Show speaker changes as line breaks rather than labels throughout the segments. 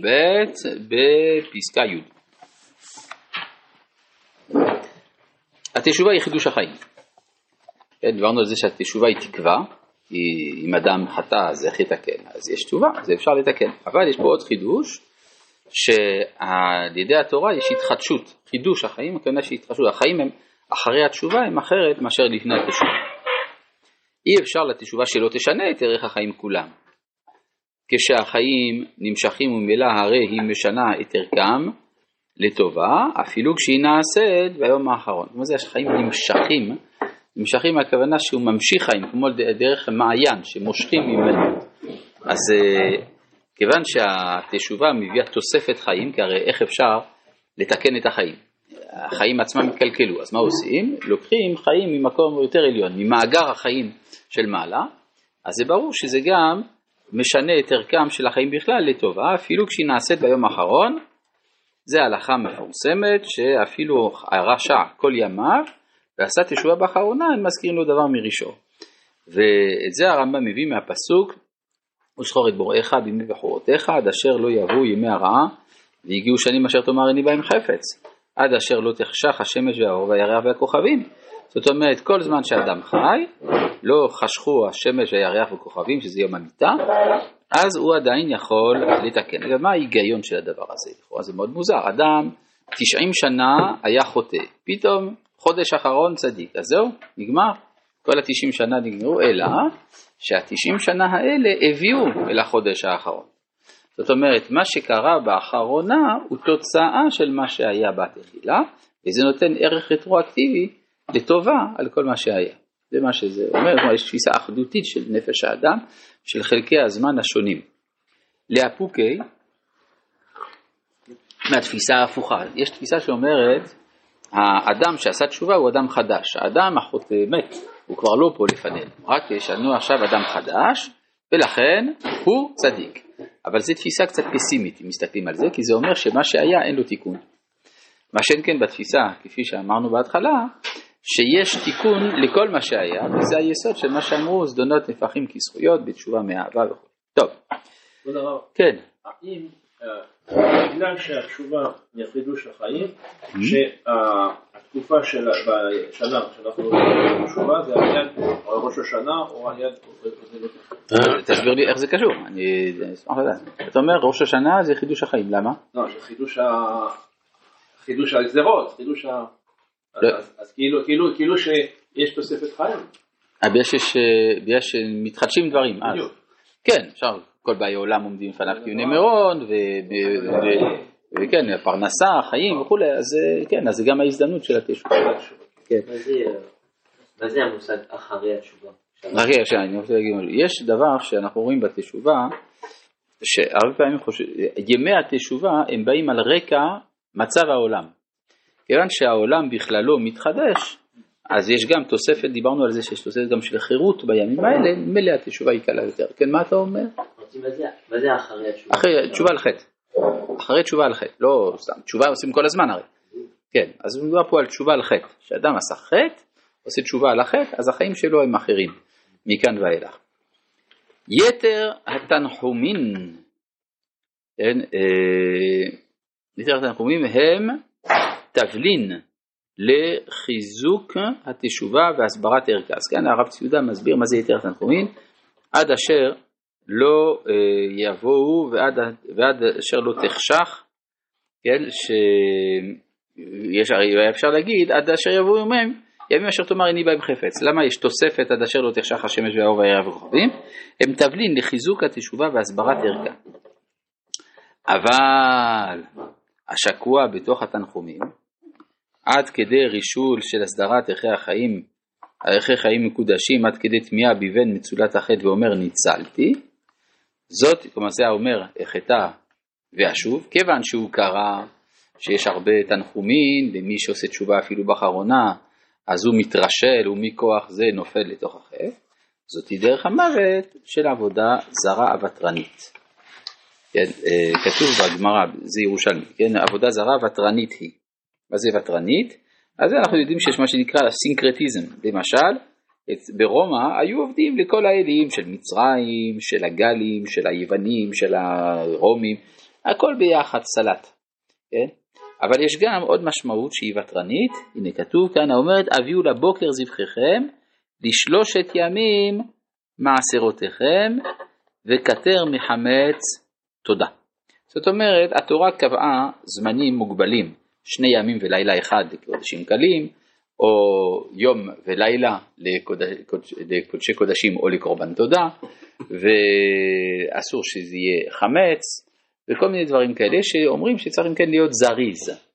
ב' בפסקה י'. התשובה היא חידוש החיים. כן, דיברנו על זה שהתשובה היא תקווה, אם אדם חטא אז איך יתקן? אז יש תשובה, זה אפשר לתקן. אבל יש פה עוד חידוש, שעל ידי התורה יש התחדשות, חידוש החיים, הכוונה שהתחדשות, החיים הם אחרי התשובה הם אחרת מאשר לפני התשובה. אי אפשר לתשובה שלא תשנה את ערך החיים כולם. כשהחיים נמשכים וממילא הרי היא משנה את ערכם לטובה, אפילו כשהיא נעשית ביום האחרון. מה זה החיים נמשכים? נמשכים הכוונה שהוא ממשיך חיים, כמו דרך מעיין שמושכים ממנו. אז אה, כיוון שהתשובה מביאה תוספת חיים, כי הרי איך אפשר לתקן את החיים? החיים עצמם התקלקלו, אז מה עושים? לוקחים חיים ממקום יותר עליון, ממאגר החיים של מעלה, אז זה ברור שזה גם משנה את ערכם של החיים בכלל לטובה, אפילו כשהיא נעשית ביום האחרון, זה הלכה מפורסמת שאפילו הרשע כל ימיו ועשה תשובה באחרונה, הם מזכירים לו דבר מראשו. ואת זה הרמב"ם מביא מהפסוק, ושכור את בוראיך בימי בחורותיך, עד אשר לא יבואו ימי הרעה, והגיעו שנים אשר תאמר איני בהם חפץ, עד אשר לא תחשך השמש והאור והירח והכוכבים. זאת אומרת, כל זמן שאדם חי, לא חשכו השמש והירח והכוכבים, שזה יום המיטה, אז הוא עדיין יכול לתקן. אגב, מה ההיגיון של הדבר הזה? לכאורה זה מאוד מוזר. אדם 90 שנה היה חוטא, פתאום חודש אחרון צדיק, אז זהו, נגמר. כל ה-90 שנה נגמרו, אלא שה-90 שנה האלה הביאו אל החודש האחרון. זאת אומרת, מה שקרה באחרונה הוא תוצאה של מה שהיה בתחילה, וזה נותן ערך רטרואקטיבי לטובה על כל מה שהיה. זה מה שזה אומר, כלומר יש תפיסה אחדותית של נפש האדם, של חלקי הזמן השונים. לאפוקי, מהתפיסה ההפוכה, יש תפיסה שאומרת, האדם שעשה תשובה הוא אדם חדש, האדם החוטא מת, הוא כבר לא פה לפנינו, רק יש לנו עכשיו אדם חדש, ולכן הוא צדיק. אבל זו תפיסה קצת פסימית, אם מסתכלים על זה, כי זה אומר שמה שהיה אין לו תיקון. מה שאין כן בתפיסה, כפי שאמרנו בהתחלה, שיש תיקון לכל מה שהיה, וזה היסוד של מה שאמרו זדונות נפחים כזכויות בתשובה מאהבה וכו'. טוב.
כבוד הרב.
כן.
האם אה, בגלל שהתשובה מחידוש החיים,
Mm-hmm.
שהתקופה של השנה שאנחנו עושים תשובה זה עניין ראש השנה או עניין
תסביר לי איך זה קשור, אני אשמח לדעת. אתה אומר ראש השנה זה חידוש החיים, למה?
לא, שחידוש ה... חידוש הגזרות, חידוש ה...
לא.
אז- כאילו, כאילו, כאילו שיש תוספת חיים.
אה, בגלל אה, בגלל שמתחדשים דברים, אז.
בדיוק.
כן, אפשר, כל באי עולם עומדים לפניו טיעוני מירון, ו- ו- וכן, הפרנסה, חיים וכולי, אז אה, כן, אז זה גם ההזדמנות של התשובה. כן.
מה זה, המושג אחרי התשובה?
רגע, שנייה, אני רוצה להגיד משהו. יש דבר שאנחנו רואים בתשובה, שהרבה פעמים חושבים, ימי התשובה הם באים על רקע מצב העולם. כיוון שהעולם בכללו מתחדש, אז יש גם תוספת, דיברנו על זה שיש תוספת גם של חירות בימים האלה, מילא התשובה היא קלה יותר. כן, מה אתה אומר?
רוצים מה זה- מה זה אחרי התשובה?
אחרי תשובה על חטא. אחרי תשובה על חטא, לא סתם, תשובה עושים כל הזמן הרי. כן, אז מדובר פה על תשובה על חטא. כשאדם עשה חטא, עושה תשובה על החטא, אז החיים שלו הם אחרים, מכאן ואילך. יתר התנחומים, כן, אה, יתר התנחומים הם תבלין לחיזוק התשובה והסברת ערכה. אז כאן הרב ציודה מסביר מה זה יתר התנחומים, עד אשר לא אה, יבואו ועד, ועד אשר לא תחשך, כן, שיש, הרי אפשר להגיד עד אשר יבואו ימים, ימים אשר תאמר איני בהם חפץ. למה יש תוספת עד אשר לא תחשך השמש והאור והערב וכוכבים? הם תבלין לחיזוק התשובה והסברת ערכה. אבל השקוע בתוך התנחומים, עד כדי רישול של הסדרת ערכי החיים, ערכי חיים מקודשים, עד כדי תמיהה בבן מצולת החטא ואומר ניצלתי, זאת, כלומר זה האומר החטא ואשוב, כיוון שהוא קרא שיש הרבה תנחומין, ומי שעושה תשובה אפילו באחרונה, אז הוא מתרשל ומכוח זה נופל לתוך החטא, זאתי דרך המוות של עבודה זרה ותרנית. כן, אה, כתוב בגמרא, זה ירושלמי, כן, עבודה זרה ותרנית היא. מה זה ותרנית? אז אנחנו יודעים שיש מה שנקרא סינקרטיזם, למשל, ברומא היו עובדים לכל האלים של מצרים, של הגלים, של היוונים, של הרומים, הכל ביחד, סלט, כן? אבל יש גם עוד משמעות שהיא ותרנית, הנה כתוב כאן, האומרת, הביאו לבוקר זבחיכם, לשלושת ימים מעשרותיכם, וכתר מחמץ תודה. זאת אומרת, התורה קבעה זמנים מוגבלים, שני ימים ולילה אחד לקודשים קלים, או יום ולילה לקודשי קודשים או לקורבן תודה, ואסור שזה יהיה חמץ, וכל מיני דברים כאלה שאומרים שצריכים כן להיות זריז.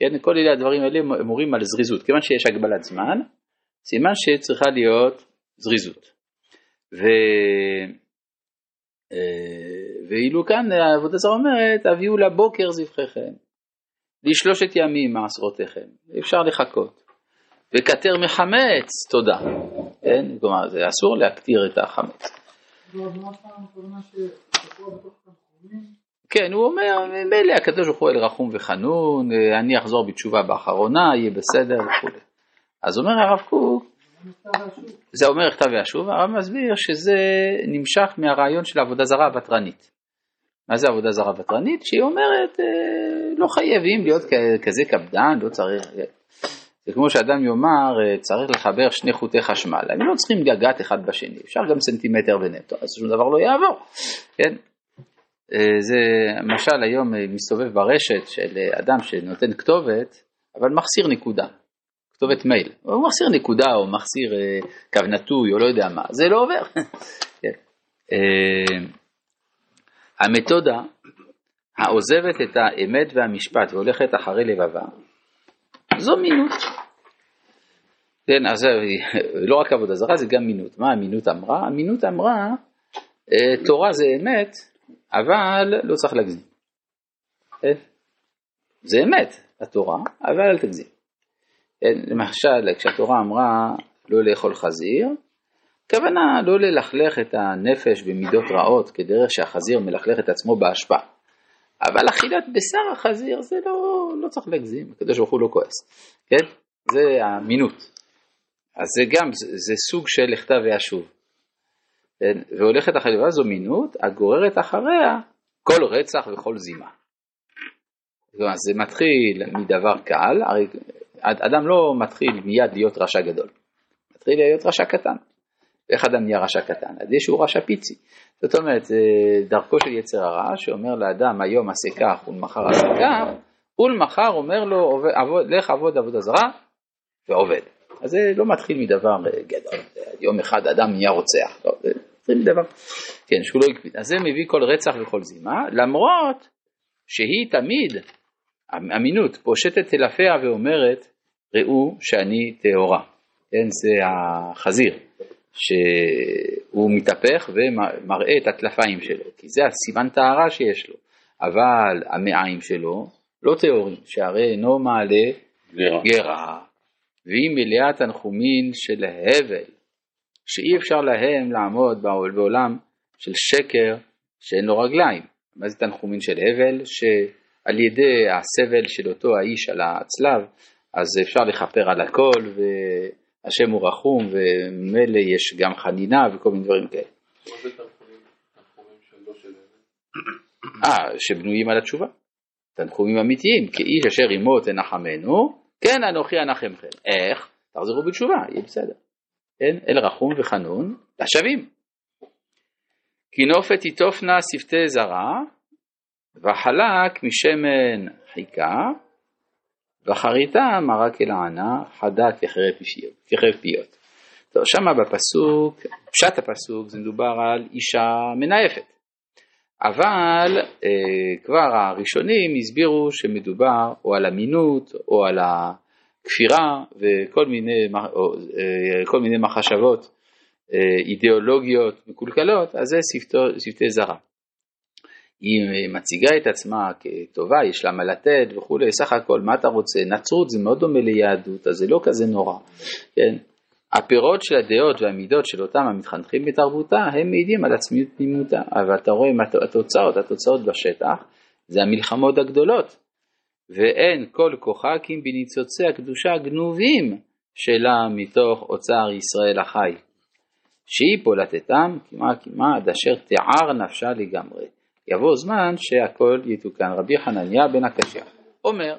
כן, כל אלה הדברים האלה אמורים על זריזות, כיוון שיש הגבלת זמן, סימן שצריכה להיות זריזות. ו... אה, ואילו כאן העבודה זרה אומרת, הביאו לבוקר זבחיכם, לשלושת ימים מעשרותיכם, אפשר לחכות. וכתר מחמץ, תודה. כן? כלומר, זה אסור להקטיר את החמץ. כן, הוא אומר, מילא הקדוש ברוך הוא אל רחום וחנון, אני אחזור בתשובה באחרונה, יהיה בסדר וכו'. אז אומר הרב קוק, זה אומר כתב ואשוב, הרב מסביר שזה נמשך מהרעיון של עבודה זרה ותרנית. מה זה עבודה זרה ותרנית? שהיא אומרת, אה, לא חייבים להיות כזה קפדן, לא צריך... זה כמו שאדם יאמר, אה, צריך לחבר שני חוטי חשמל, הם לא צריכים לגעת אחד בשני, אפשר גם סנטימטר ונטו, אז שום דבר לא יעבור, כן? אה, זה משל היום מסתובב ברשת של אדם שנותן כתובת, אבל מחסיר נקודה. כתובת מייל, הוא מחסיר נקודה או מחסיר אה, קו נטוי או לא יודע מה, זה לא עובר. כן. אה, המתודה העוזבת את האמת והמשפט והולכת אחרי לבבה, זו מינות. כן, אז לא רק עבודה זרה, זה גם מינות. מה המינות אמרה? המינות אמרה, אה, תורה זה אמת, אבל לא צריך להגזים. כן? זה אמת, התורה, אבל אל תגזים. למשל, כשהתורה אמרה לא לאכול חזיר, הכוונה לא ללכלך את הנפש במידות רעות כדרך שהחזיר מלכלך את עצמו באשפה. אבל אכילת בשר החזיר זה לא, לא צריך להגזים, הקדוש ברוך הוא לא כועס, כן? זה האמינות. אז זה גם, זה, זה סוג של לכתב ואשוב. כן? והולכת לבד זו מינות הגוררת אחריה כל רצח וכל זימה. כלומר, זה מתחיל מדבר קל, הרי אדם לא מתחיל מיד להיות רשע גדול, מתחיל להיות רשע קטן. איך אדם נהיה רשע קטן? על ידי שהוא רשע פיצי. זאת אומרת, דרכו של יצר הרע שאומר לאדם היום עשה כך ולמחר עשה כך, ולמחר אומר לו עבוד, לך עבוד עבודה זרה ועובד. אז זה לא מתחיל מדבר גדול, יום אחד אדם נהיה רוצח, לא, זה מתחיל מדבר, כן, שהוא לא הקפיד. אז זה מביא כל רצח וכל זימה, למרות שהיא תמיד, אמינות, פושטת תלפיה ואומרת, ראו שאני טהורה. כן, זה החזיר, שהוא מתהפך ומראה את הטלפיים שלו, כי זה הסימן טהרה שיש לו. אבל המעיים שלו לא טהורים, שהרי אינו מעלה גרה, גרה והיא מלאה תנחומין של הבל, שאי אפשר להם לעמוד בעולם של שקר שאין לו רגליים. מה זה תנחומין של הבל? שעל ידי הסבל של אותו האיש על הצלב, אז אפשר לכפר על הכל, והשם הוא רחום, וממילא יש גם חנינה וכל מיני דברים כאלה. אה, שבנויים על התשובה. תנחומים אמיתיים, כי איש אשר עמו תנחמנו, כן אנוכי אנחמכם. איך? תחזרו בתשובה, יהיה בסדר. כן? אל רחום וחנון, לשווים. כי נופת יטופנה שפתי זרה, וחלק משמן חיכה, ואחריתה מרק אל הענה חדה כחרב פיות. טוב, שמה בפסוק, פשט הפסוק זה מדובר על אישה מנאפת. אבל אה, כבר הראשונים הסבירו שמדובר או על אמינות או על הכפירה וכל מיני, או, אה, מיני מחשבות אה, אידיאולוגיות מקולקלות, אז זה שפתי זרה. היא מציגה את עצמה כטובה, יש לה מה לתת וכולי, סך הכל מה אתה רוצה, נצרות זה מאוד דומה ליהדות, אז זה לא כזה נורא, כן? הפירות של הדעות והמידות של אותם המתחנכים בתרבותה, הם מעידים על עצמיות פנימותה, אבל אתה רואה התוצאות, התוצאות בשטח, זה המלחמות הגדולות, ואין כל כוחה כי אם בניצוצי הקדושה הגנובים שלה מתוך אוצר ישראל החי, שהיא פולטתם כמעט כמעט עד אשר תיער נפשה לגמרי. יבוא זמן שהכל יתוקן. רבי חנניה בן הקשיא אומר